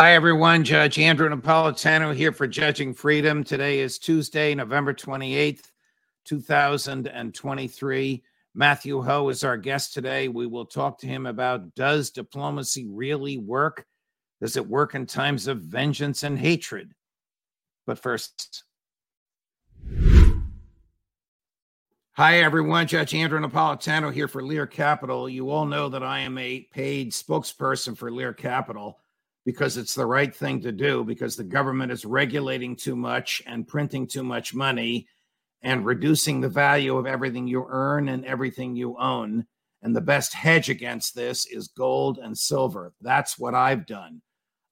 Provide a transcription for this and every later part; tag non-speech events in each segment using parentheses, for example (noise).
Hi, everyone. Judge Andrew Napolitano here for Judging Freedom. Today is Tuesday, November 28th, 2023. Matthew Hoh is our guest today. We will talk to him about Does diplomacy really work? Does it work in times of vengeance and hatred? But first, Hi, everyone. Judge Andrew Napolitano here for Lear Capital. You all know that I am a paid spokesperson for Lear Capital because it's the right thing to do because the government is regulating too much and printing too much money and reducing the value of everything you earn and everything you own. And the best hedge against this is gold and silver. That's what I've done.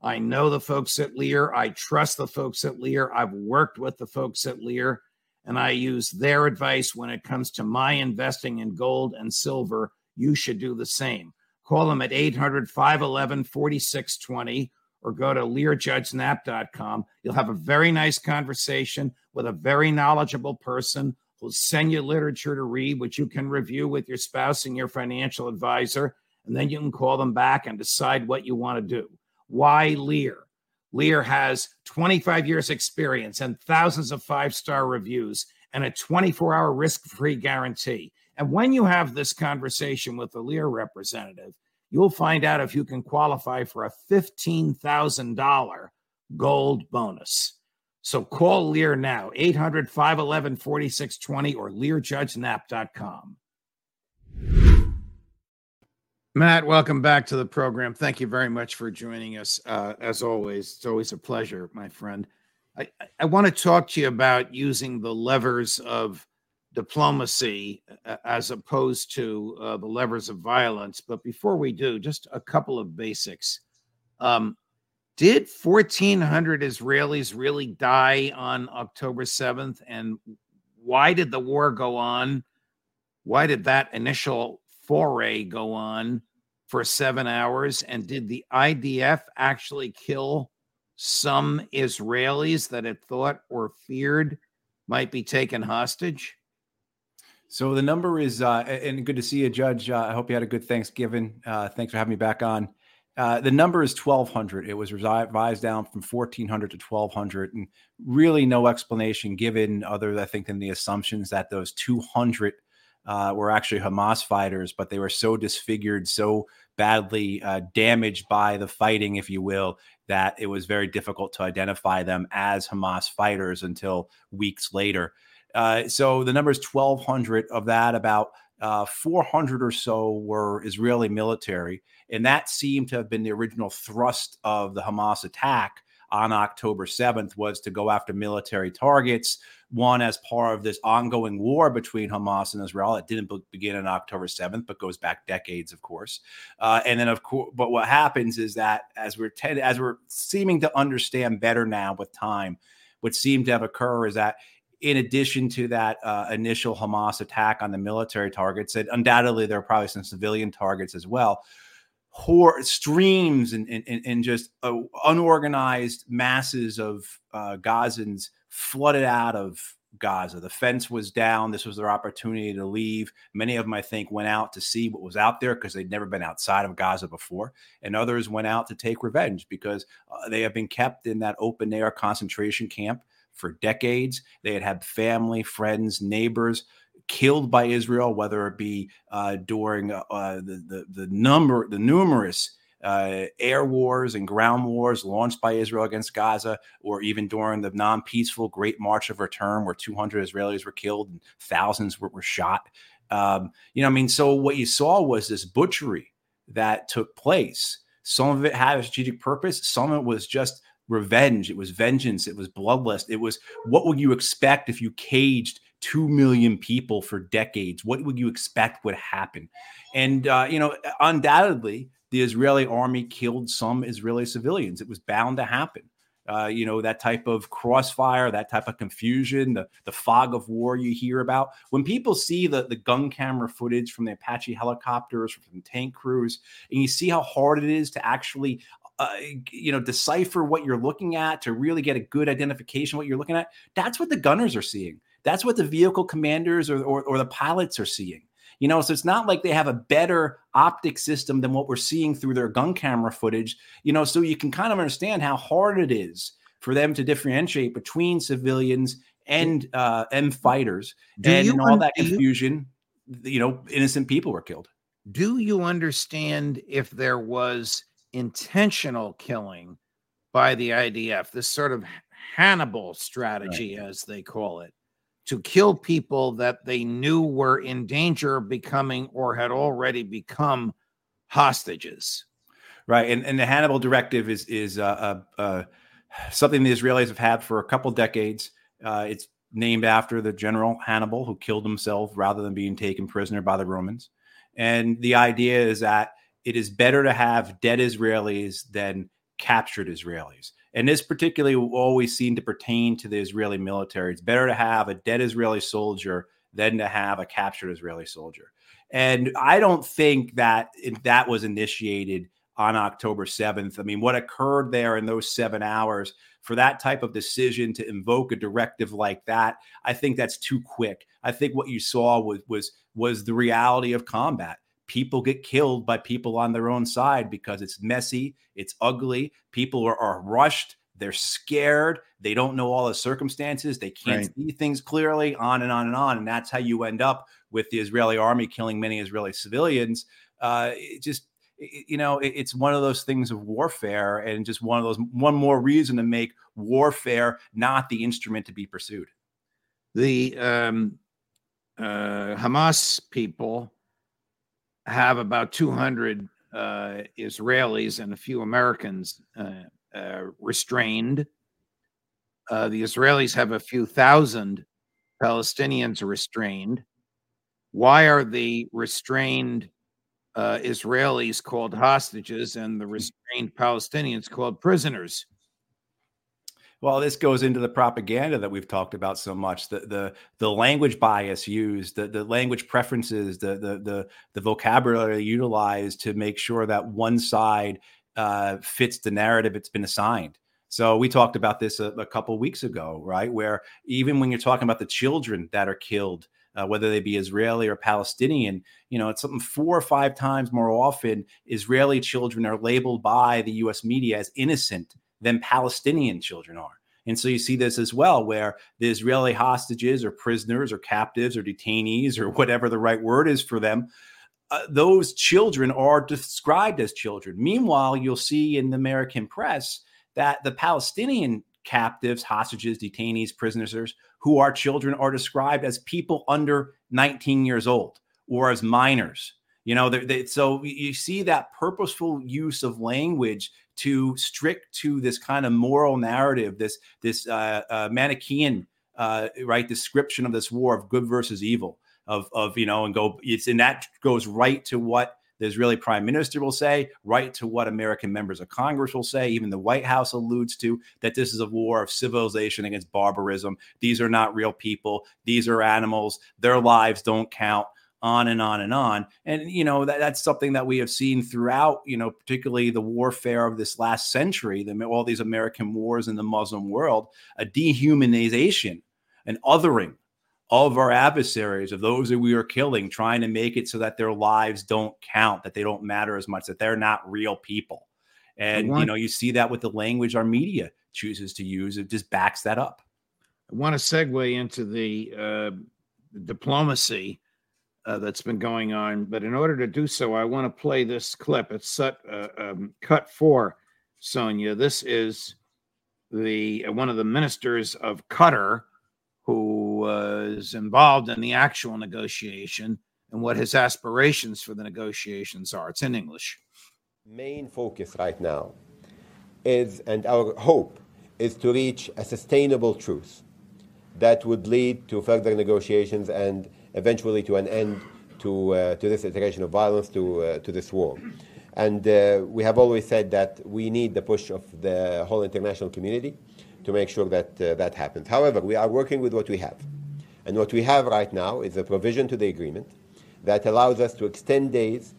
I know the folks at Lear. I trust the folks at Lear. I've worked with the folks at Lear, and I use their advice when it comes to my investing in gold and silver. You should do the same. Call them at 800 511 4620 or go to learjudgesnap.com. You'll have a very nice conversation with a very knowledgeable person who'll send you literature to read, which you can review with your spouse and your financial advisor. And then you can call them back and decide what you want to do. Why Lear? Lear has 25 years experience and thousands of five-star reviews and a 24-hour risk-free guarantee. And when you have this conversation with the Lear representative, you'll find out if you can qualify for a $15,000 gold bonus. So call Lear now, 800 511 4620 or learjudgenap.com. Matt, welcome back to the program. Thank you very much for joining us. Uh, as always, it's always a pleasure, my friend. I, I want to talk to you about using the levers of diplomacy as opposed to uh, the levers of violence. But before we do, just a couple of basics. Um, did 1,400 Israelis really die on October 7th? And why did the war go on? Why did that initial foray go on for seven hours? And did the IDF actually kill some Israelis that it thought or feared might be taken hostage? So the number is, uh, and good to see you, Judge. Uh, I hope you had a good Thanksgiving. Uh, thanks for having me back on. Uh, the number is 1,200. It was revised down from 1,400 to 1,200, and really no explanation given other, I think, than the assumptions that those 200 uh, were actually Hamas fighters, but they were so disfigured, so badly uh, damaged by the fighting, if you will, that it was very difficult to identify them as Hamas fighters until weeks later. Uh, so the number is 1,200. Of that, about uh, 400 or so were Israeli military. And that seemed to have been the original thrust of the Hamas attack on October 7th was to go after military targets. One, as part of this ongoing war between Hamas and Israel. It didn't begin on October 7th, but goes back decades, of course. Uh, and then, of course, but what happens is that as we're ten- as we're seeming to understand better now with time, what seemed to have occurred is that in addition to that uh, initial Hamas attack on the military targets, that undoubtedly there are probably some civilian targets as well. Hor- streams and, and, and just uh, unorganized masses of uh, Gazans flooded out of Gaza. The fence was down. This was their opportunity to leave. Many of them, I think, went out to see what was out there because they'd never been outside of Gaza before. And others went out to take revenge because uh, they have been kept in that open air concentration camp for decades. They had had family, friends, neighbors killed by Israel, whether it be uh, during uh, uh, the, the, the number the numerous uh, air wars and ground wars launched by Israel against Gaza, or even during the non peaceful Great March of Return, where 200 Israelis were killed and thousands were, were shot. Um, you know, I mean, so what you saw was this butchery that took place. Some of it had a strategic purpose, some of it was just revenge, it was vengeance, it was bloodlust. It was what would you expect if you caged 2 million people for decades? What would you expect would happen? And, uh, you know, undoubtedly, the Israeli army killed some Israeli civilians. It was bound to happen. Uh, you know, that type of crossfire, that type of confusion, the, the fog of war you hear about. When people see the, the gun camera footage from the Apache helicopters, from tank crews, and you see how hard it is to actually uh, you know decipher what you're looking at to really get a good identification what you're looking at that's what the gunners are seeing that's what the vehicle commanders or, or, or the pilots are seeing you know, so it's not like they have a better optic system than what we're seeing through their gun camera footage. You know, so you can kind of understand how hard it is for them to differentiate between civilians and uh and fighters. Do and in all that confusion, you, you know, innocent people were killed. Do you understand if there was intentional killing by the IDF, this sort of Hannibal strategy, right. as they call it? to kill people that they knew were in danger of becoming or had already become hostages. Right, and and the Hannibal Directive is is uh, uh, uh, something the Israelis have had for a couple decades. Uh, it's named after the general Hannibal who killed himself rather than being taken prisoner by the Romans. And the idea is that it is better to have dead Israelis than captured Israelis. And this particularly always seemed to pertain to the Israeli military. It's better to have a dead Israeli soldier than to have a captured Israeli soldier. And I don't think that that was initiated on October 7th. I mean, what occurred there in those seven hours for that type of decision to invoke a directive like that, I think that's too quick. I think what you saw was was was the reality of combat people get killed by people on their own side because it's messy, it's ugly. People are, are rushed, they're scared, they don't know all the circumstances, they can't right. see things clearly, on and on and on. And that's how you end up with the Israeli army killing many Israeli civilians. Uh, it just you know it's one of those things of warfare and just one of those one more reason to make warfare not the instrument to be pursued the um, uh, hamas people have about 200 uh, Israelis and a few Americans uh, uh, restrained. Uh, the Israelis have a few thousand Palestinians restrained. Why are the restrained uh, Israelis called hostages and the restrained Palestinians called prisoners? Well, this goes into the propaganda that we've talked about so much. The the the language bias used, the, the language preferences, the, the the the vocabulary utilized to make sure that one side uh, fits the narrative it's been assigned. So we talked about this a, a couple weeks ago, right? Where even when you're talking about the children that are killed, uh, whether they be Israeli or Palestinian, you know, it's something four or five times more often. Israeli children are labeled by the U.S. media as innocent than Palestinian children are. And so you see this as well, where the Israeli hostages or prisoners or captives or detainees or whatever the right word is for them, uh, those children are described as children. Meanwhile, you'll see in the American press that the Palestinian captives, hostages, detainees, prisoners who are children are described as people under 19 years old or as minors. You know, they, so you see that purposeful use of language to strict to this kind of moral narrative, this this uh, uh, Manichaean uh, right description of this war of good versus evil, of of you know, and go it's and that goes right to what the Israeli prime minister will say, right to what American members of Congress will say. Even the White House alludes to that this is a war of civilization against barbarism. These are not real people. These are animals. Their lives don't count on and on and on. And, you know, that, that's something that we have seen throughout, you know, particularly the warfare of this last century, the, all these American wars in the Muslim world, a dehumanization, an othering of our adversaries, of those that we are killing, trying to make it so that their lives don't count, that they don't matter as much, that they're not real people. And, want, you know, you see that with the language our media chooses to use, it just backs that up. I want to segue into the uh, diplomacy uh, that's been going on. But in order to do so, I want to play this clip. It's set, uh, um, cut four, Sonia. This is the uh, one of the ministers of Qatar who was involved in the actual negotiation and what his aspirations for the negotiations are. It's in English. Main focus right now is, and our hope is to reach a sustainable truce that would lead to further negotiations and eventually to an end to, uh, to this iteration of violence, to, uh, to this war. And uh, we have always said that we need the push of the whole international community to make sure that uh, that happens. However, we are working with what we have. And what we have right now is a provision to the agreement that allows us to extend days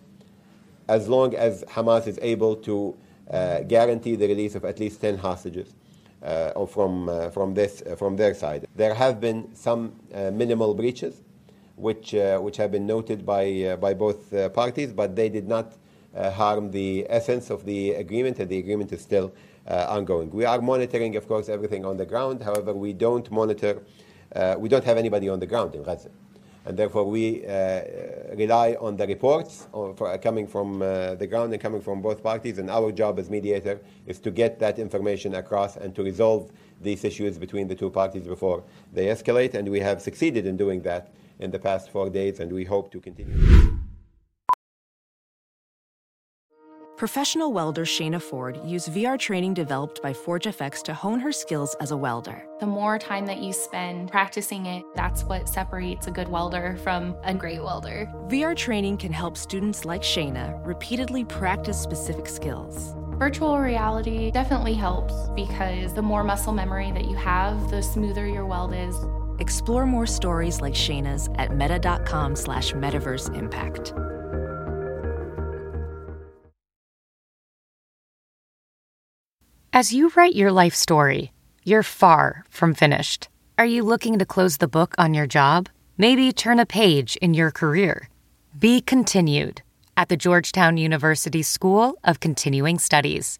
as long as Hamas is able to uh, guarantee the release of at least 10 hostages uh, from, uh, from, this, uh, from their side. There have been some uh, minimal breaches, which, uh, which have been noted by, by both parties, but they did not harm the essence of the agreement, and the agreement is still ongoing. We are monitoring, of course, everything on the ground. However, we don't monitor, we don't have anybody on the ground in Gaza and therefore we uh, rely on the reports coming from uh, the ground and coming from both parties. And our job as mediator is to get that information across and to resolve these issues between the two parties before they escalate. And we have succeeded in doing that in the past four days, and we hope to continue. Professional welder Shayna Ford used VR training developed by ForgeFX to hone her skills as a welder. The more time that you spend practicing it, that's what separates a good welder from a great welder. VR training can help students like Shayna repeatedly practice specific skills. Virtual reality definitely helps because the more muscle memory that you have, the smoother your weld is. Explore more stories like Shayna's at meta.com slash metaverse impact. As you write your life story, you're far from finished. Are you looking to close the book on your job? Maybe turn a page in your career? Be continued at the Georgetown University School of Continuing Studies.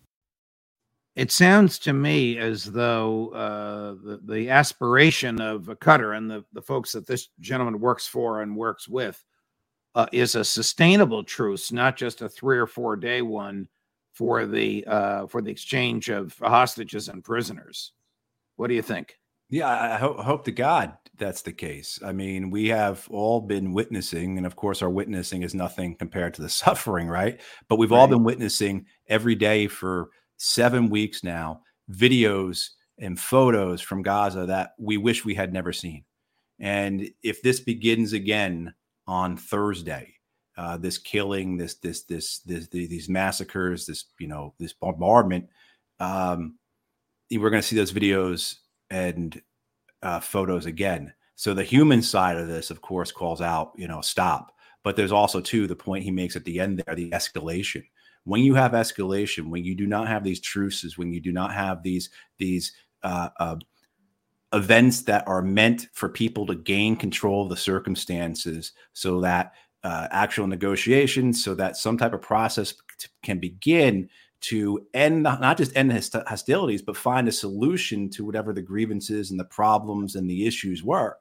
It sounds to me as though uh, the, the aspiration of a Qatar and the, the folks that this gentleman works for and works with uh, is a sustainable truce, not just a three or four day one for the uh, for the exchange of hostages and prisoners. What do you think? Yeah, I hope, hope to God that's the case. I mean, we have all been witnessing, and of course, our witnessing is nothing compared to the (laughs) suffering, right? But we've right. all been witnessing every day for seven weeks now videos and photos from Gaza that we wish we had never seen. And if this begins again on Thursday, uh, this killing, this, this, this, this, these massacres, this, you know, this bombardment, um, we're going to see those videos and uh, photos again. So the human side of this, of course, calls out, you know, stop. But there's also too the point he makes at the end there, the escalation. When you have escalation, when you do not have these truces, when you do not have these these uh, uh, events that are meant for people to gain control of the circumstances, so that uh, actual negotiations, so that some type of process can begin to end not just end hostilities, but find a solution to whatever the grievances and the problems and the issues were.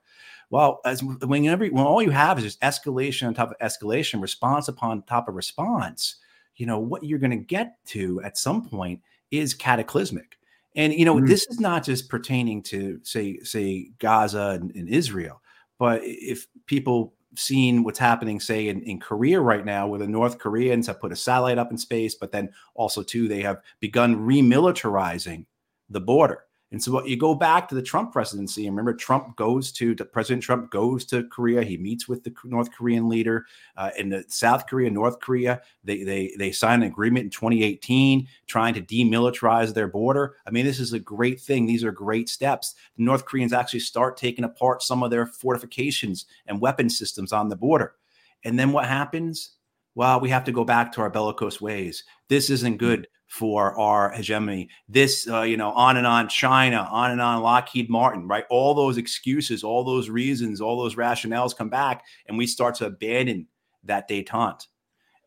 Well, as whenever when all you have is just escalation on top of escalation, response upon top of response, you know what you're going to get to at some point is cataclysmic. And you know mm-hmm. this is not just pertaining to say say Gaza and, and Israel, but if people seen what's happening, say, in, in Korea right now, where the North Koreans have put a satellite up in space, but then also, too, they have begun remilitarizing the border. And so what you go back to the Trump presidency, and remember, Trump goes to, President Trump goes to Korea. He meets with the North Korean leader uh, in the South Korea, North Korea. They they they signed an agreement in 2018 trying to demilitarize their border. I mean, this is a great thing. These are great steps. The North Koreans actually start taking apart some of their fortifications and weapon systems on the border. And then what happens? Well, we have to go back to our bellicose ways. This isn't good for our hegemony. This, uh, you know, on and on, China, on and on, Lockheed Martin, right? All those excuses, all those reasons, all those rationales come back, and we start to abandon that detente.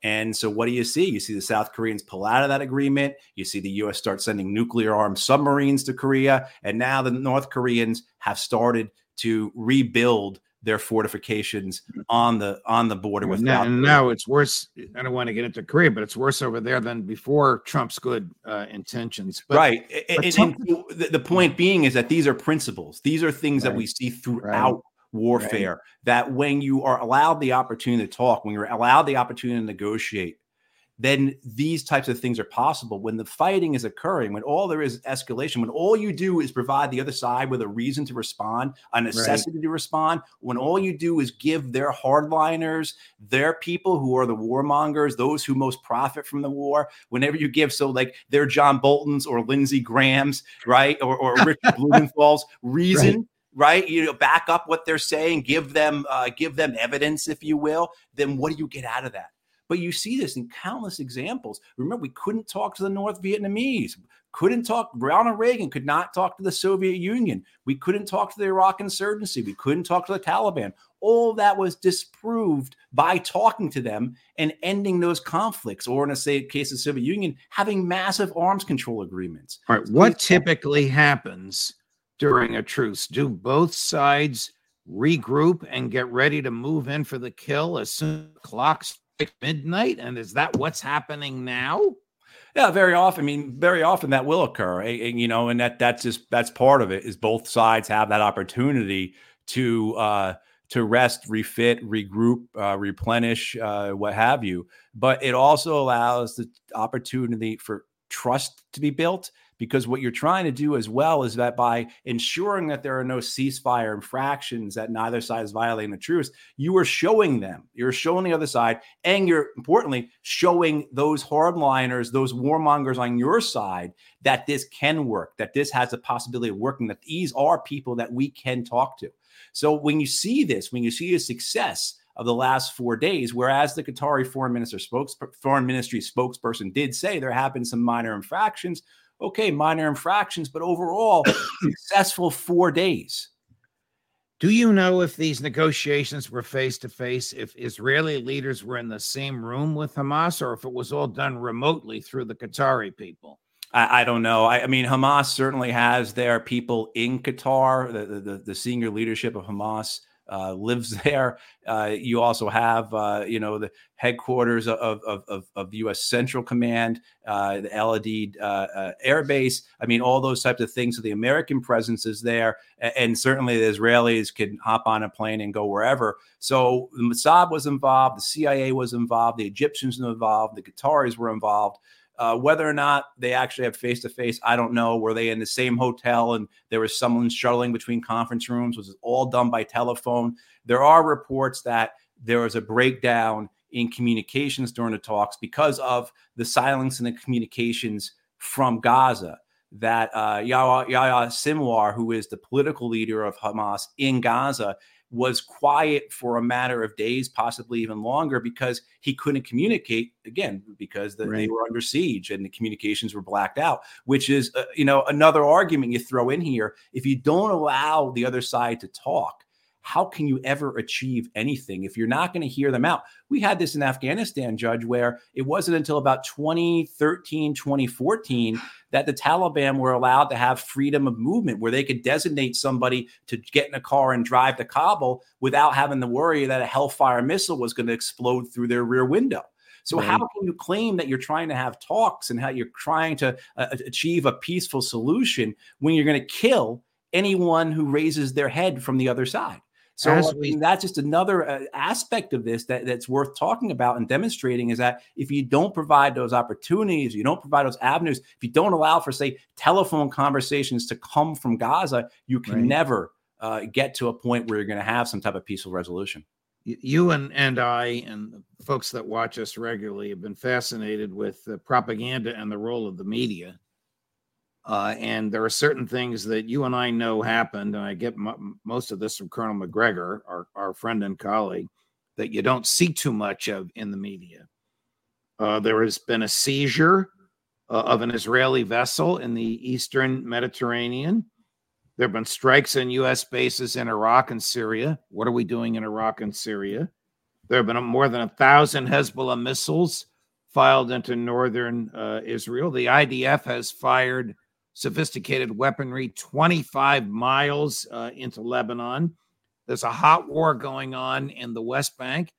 And so, what do you see? You see the South Koreans pull out of that agreement. You see the U.S. start sending nuclear armed submarines to Korea. And now the North Koreans have started to rebuild their fortifications on the on the border with now, and now it's worse. I don't want to get into Korea, but it's worse over there than before Trump's good uh, intentions. But, right. But and, Trump, and the, the, point being is that these are principles. These are things right, that we see throughout right, warfare. Right. That when you are allowed the opportunity to talk, when you're allowed the opportunity to negotiate, then these types of things are possible. When the fighting is occurring, when all there is escalation, when all you do is provide the other side with a reason to respond, a necessity right. to respond, when all you do is give their hardliners, their people who are the warmongers, those who most profit from the war, whenever you give, so like they're John Bolton's or Lindsey Graham's, right, or, or (laughs) Richard Blumenthal's reason. Right right you know back up what they're saying give them uh, give them evidence if you will then what do you get out of that but you see this in countless examples. Remember, we couldn't talk to the North Vietnamese, couldn't talk, Ronald Reagan could not talk to the Soviet Union. We couldn't talk to the Iraq insurgency. We couldn't talk to the Taliban. All that was disproved by talking to them and ending those conflicts, or in a say, case of the Soviet Union, having massive arms control agreements. All right. What typically happens during a truce? Do both sides regroup and get ready to move in for the kill as soon as the clocks midnight? And is that what's happening now? Yeah, very often. I mean, very often that will occur. And, you know, and that that's just that's part of it. Is both sides have that opportunity to uh, to rest, refit, regroup, uh, replenish, uh, what have you. But it also allows the opportunity for trust to be built because what you're trying to do as well is that by ensuring that there are no ceasefire infractions that neither side is violating the truce you are showing them you're showing the other side and you're importantly showing those hardliners those warmongers on your side that this can work that this has a possibility of working that these are people that we can talk to so when you see this when you see a success of the last four days. Whereas the Qatari foreign minister spokes, foreign ministry spokesperson did say there have been some minor infractions okay, minor infractions, but overall, (coughs) successful four days. Do you know if these negotiations were face to face, if Israeli leaders were in the same room with Hamas, or if it was all done remotely through the Qatari people? I, I don't know. I, I, mean, Hamas certainly has their people in Qatar, the, the, the senior leadership of Hamas uh, lives (laughs) there. Uh, you also have, uh, you know, the headquarters of, of, of, of U.S. Central Command, uh, the uh, uh, Air Base. I mean, all those types of things. So the American presence is there, and, and certainly the Israelis can hop on a plane and go wherever. So the Mossad was involved, the CIA was involved, the Egyptians were involved, the Qataris were involved. Uh, whether or not they actually have face to face, I don't know. Were they in the same hotel and there was someone shuttling between conference rooms? Was it all done by telephone? There are reports that there was a breakdown in communications during the talks because of the silence in the communications from Gaza. That uh, Yahya, Sinwar, who is the political leader of Hamas in Gaza, was quiet for a matter of days, possibly even longer, because he couldn't communicate again because the, right. they were under siege and the communications were blacked out. Which is, uh, you know, another argument you throw in here. If you don't allow the other side to talk, how can you ever achieve anything if you're not going to hear them out? We had this in Afghanistan, Judge, where it wasn't until about 2013, 2014 that the Taliban were allowed to have freedom of movement, where they could designate somebody to get in a car and drive to Kabul without having to worry that a Hellfire missile was going to explode through their rear window. So right. how can you claim that you're trying to have talks and how you're trying to uh, achieve a peaceful solution when you're going to kill anyone who raises their head from the other side? So mean, that's just another uh, aspect of this that, that's worth talking about and demonstrating is that if you don't provide those opportunities, you don't provide those avenues, if you don't allow for, say, telephone conversations to come from Gaza, you can right. never uh, get to a point where you're going to have some type of peaceful resolution. You and, and I and folks that watch us regularly have been fascinated with the propaganda and the role of the media uh, and there are certain things that you and I know happened, and I get m- most of this from Colonel Macgregor, our, our friend and colleague, that you don't see too much of in the media. Uh, there has been a seizure uh, of an Israeli vessel in the eastern Mediterranean. There have been strikes on U.S. bases in Iraq and Syria. What are we doing in Iraq and Syria? There have been more than a thousand Hezbollah missiles filed into northern uh, Israel. The IDF has fired sophisticated weaponry 25 miles uh, into Lebanon. There's a hot war going on in the West Bank,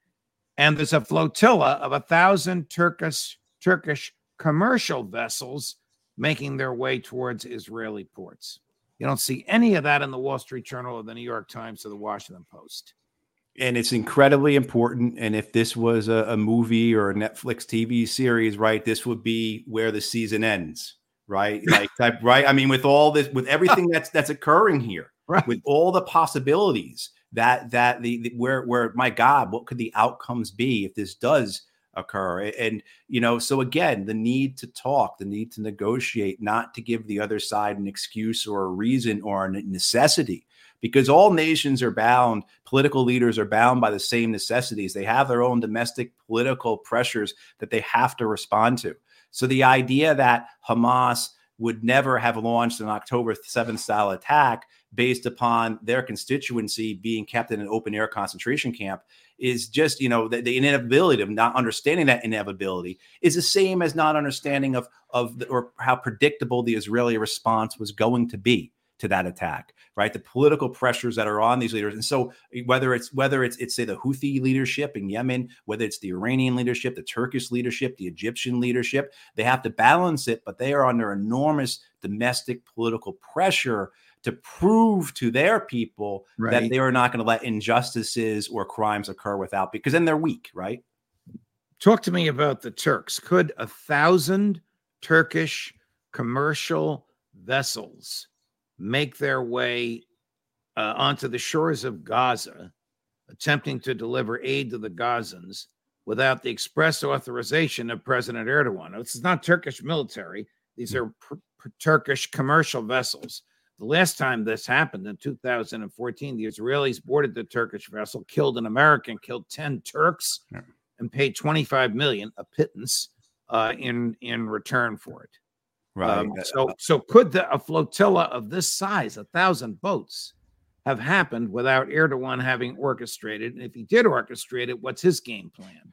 and there's a flotilla of a thousand Turkish Turkish commercial vessels making their way towards Israeli ports. You don't see any of that in the Wall Street Journal or the New York Times or the Washington Post. And it's incredibly important. And if this was a, a movie or a Netflix TV series, right, this would be where the season ends, right? (laughs) Like type, right? I mean, with all this, with (laughs) everything that's that's occurring here, right. with all the possibilities that that the, the where where my God, what could the outcomes be if this does occur and you know so again the need to talk the need to negotiate not to give the other side an excuse or a reason or a necessity because all nations are bound political leaders are bound by the same necessities they have their own domestic political pressures that they have to respond to so the idea that hamas would never have launched an october 7th style attack based upon their constituency being kept in an open air concentration camp is just you know the, the, inevitability of not understanding that inevitability is the same as not understanding of of the, or how predictable the Israeli response was going to be to that attack right the political pressures that are on these leaders and so eh, whether it's whether it's it's say the Houthi leadership in Yemen whether it's the Iranian leadership the Turkish leadership the Egyptian leadership they have to balance it but they are under enormous domestic political pressure to prove to their people right. that they are not going to let injustices or crimes occur without because then they're weak, right? Talk to me about the Turks. Could a thousand Turkish commercial vessels make their way uh, onto the shores of Gaza, attempting to deliver aid to the Gazans without the express authorization of President Erdogan? This is not Turkish military, these hmm. are pr- pr- Turkish commercial vessels. The last time this happened in 2014, the Israelis boarded the Turkish vessel, killed an American, killed 10 Turks, and paid 25 million, a pittance, uh, in in return for it. Right. Um, so, so could the, a flotilla of this size, a thousand boats, have happened without Erdogan having orchestrated? And if he did orchestrate it, what's his game plan?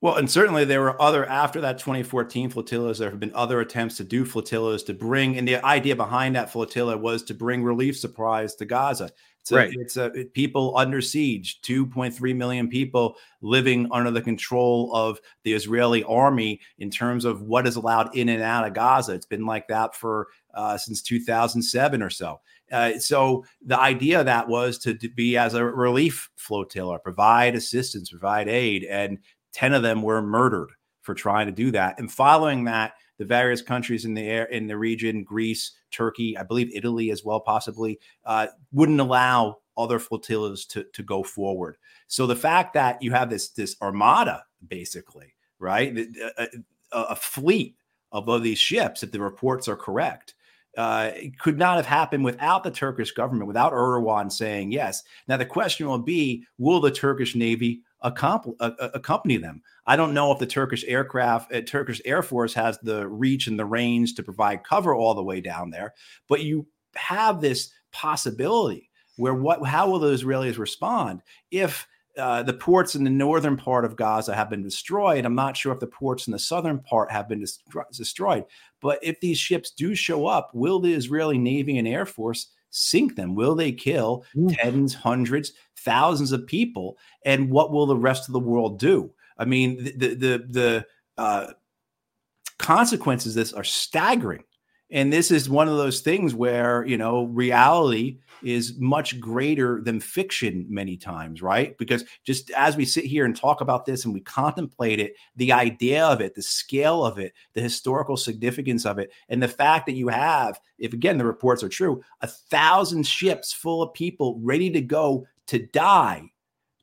Well, and certainly there were other after that 2014 flotillas. There have been other attempts to do flotillas to bring, and the idea behind that flotilla was to bring relief supplies to Gaza. It's a, right. It's a it, people under siege, 2.3 million people living under the control of the Israeli army in terms of what is allowed in and out of Gaza. It's been like that for uh, since 2007 or so. Uh, so the idea of that was to, to, be as a relief flotilla, provide assistance, provide aid, and 10 of them were murdered for trying to do that. And following that, the various countries in the air in the region, Greece, Turkey, I believe Italy as well, possibly, uh, wouldn't allow other flotillas to, to go forward. So the fact that you have this this armada, basically, right, a, a, a fleet of, these ships, if the reports are correct, uh, could not have happened without the Turkish government, without Erdogan saying yes. Now the question will be: Will the Turkish Navy accompany them. I don't know if the Turkish aircraft, uh, Turkish Air Force has the reach and the range to provide cover all the way down there, but you have this possibility where what how will the Israelis respond if uh, the ports in the northern part of Gaza have been destroyed. I'm not sure if the ports in the southern part have been destroyed. But if these ships do show up, will the Israeli Navy and Air Force sink them? Will they kill tens, hundreds, thousands of people? And what will the rest of the world do? I mean, the the the, the uh, consequences of this are staggering. And this is one of those things where, you know, reality is much greater than fiction many times, right? Because just as we sit here and talk about this and we contemplate it, the idea of it, the scale of it, the historical significance of it, and the fact that you have, if again the reports are true, a thousand ships full of people ready to go to die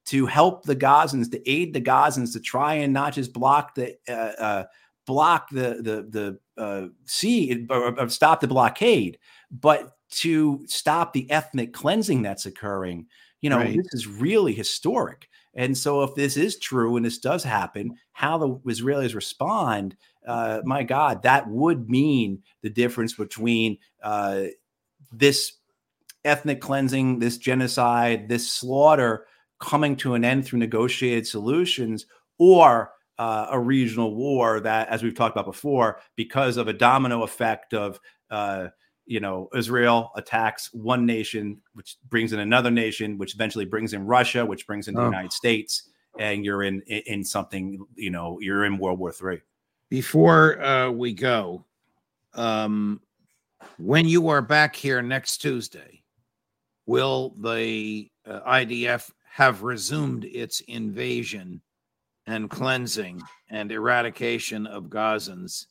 to help the Gazans, to aid the Gazans, to try and not just block the uh, uh, block the the the uh, sea or, or stop the blockade, but to stop the ethnic cleansing that's occurring. You know, Right. this is really historic. And so, if this is true and this does happen, how the Israelis respond, uh, my God, that would mean the difference between uh, this ethnic cleansing, this genocide, this slaughter coming to an end through negotiated solutions, or uh, a regional war that, as we've talked about before, because of a domino effect of uh, you know Israel attacks one nation, which brings in another nation, which eventually brings in Russia, which brings in the Oh. United States, and you're in in, in something you know you're in World War Three. Before uh, we go, um, when you are back here next Tuesday, will the uh, IDF have resumed its invasion and cleansing and eradication of Gazans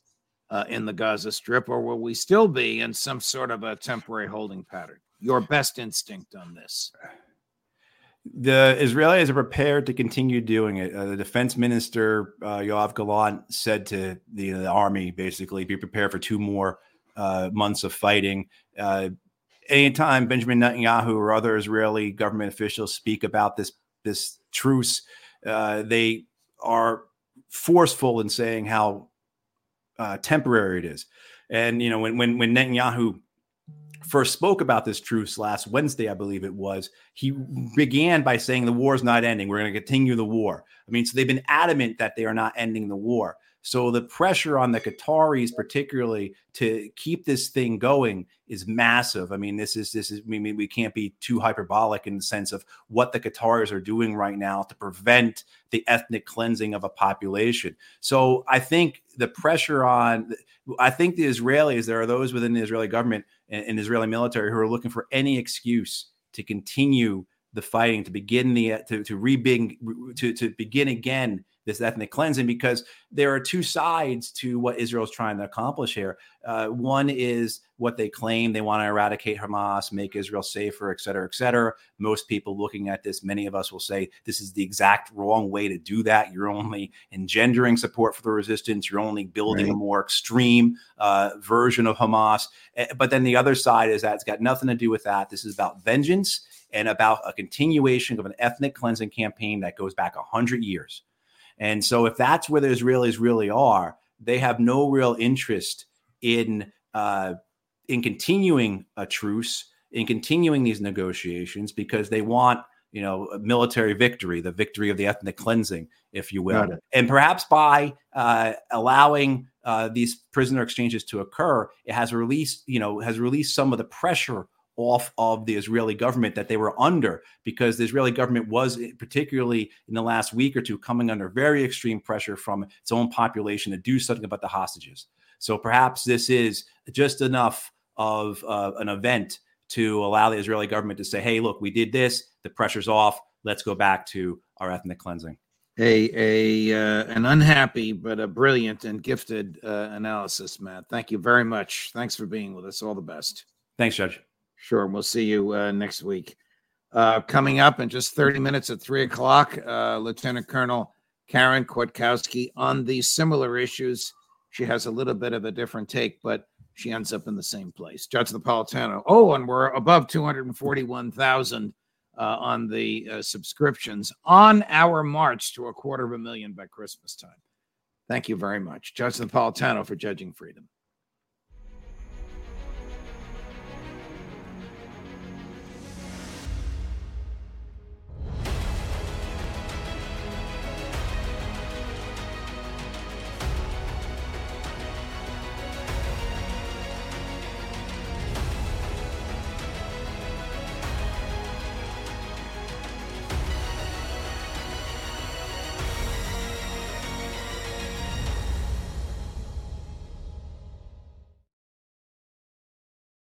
uh, in the Gaza Strip, or will we still be in some sort of a temporary holding pattern? Your best instinct on this. The Israelis are prepared to continue doing it. Uh, the defense minister uh, Yoav Gallant said to the, the army, basically, be prepared for two more uh, months of fighting. Uh, anytime Benjamin Netanyahu or other Israeli government officials speak about this this truce, uh, they are forceful in saying how uh, temporary it is. And you know, when when when Netanyahu first spoke about this truce last Wednesday, I believe it was, he began by saying the war is not ending. We're going to continue the war. I mean, so they've been adamant that they are not ending the war. So the pressure on the Qataris, particularly, to keep this thing going is massive. I mean, this is this is. I mean, we can't be too hyperbolic in the sense of what the Qataris are doing right now to prevent the ethnic cleansing of a population. So I think the pressure on, I think the Israelis, there are those within the Israeli government and, and Israeli military who are looking for any excuse to continue the fighting, to begin the to to rebig to to begin again this ethnic cleansing because there are two sides to what Israel's trying to accomplish here. Uh, one is what they claim they want to eradicate Hamas, make Israel safer, et cetera, et cetera. Most people looking at this, many of us will say this is the exact wrong way to do that. You're only engendering support for the resistance. You're only building Right. a more extreme uh, version of Hamas. Eh, But then the other side is that it's got nothing to do with that. This is about vengeance and about a continuation of an ethnic cleansing campaign that goes back 100 years. And so, if that's where the Israelis really are, they have no real interest in uh, in continuing a truce, in continuing these negotiations, because they want you know a military victory, the victory of the ethnic cleansing, if you will, and perhaps by uh, allowing uh, these prisoner exchanges to occur, it has released you know has released some of the pressure off of the Israeli government that they were under because the Israeli government was eh, particularly in the last week or two coming under very extreme pressure from its own population to do something about the hostages. So perhaps this is just enough of uh, an event to allow the Israeli government to say, "Hey, look, we did this. The pressure's off. Let's go back to our ethnic cleansing." A a uh, an unhappy but a brilliant and gifted uh, analysis, Matt. Thank you very much. Thanks for being with us. All the best. Thanks, Judge. Sure. We'll see you uh, next week. Uh, coming up in just 30 minutes at three o'clock, uh, Lieutenant Colonel Karen Kwiatkowski on these similar issues. She has a little bit of a different take, but she ends up in the same place. Judge Napolitano. Oh, and we're above 241,000 uh, on the uh, subscriptions on our march to a quarter of a million by Christmas time. Thank you very much, Judge Napolitano, for judging freedom.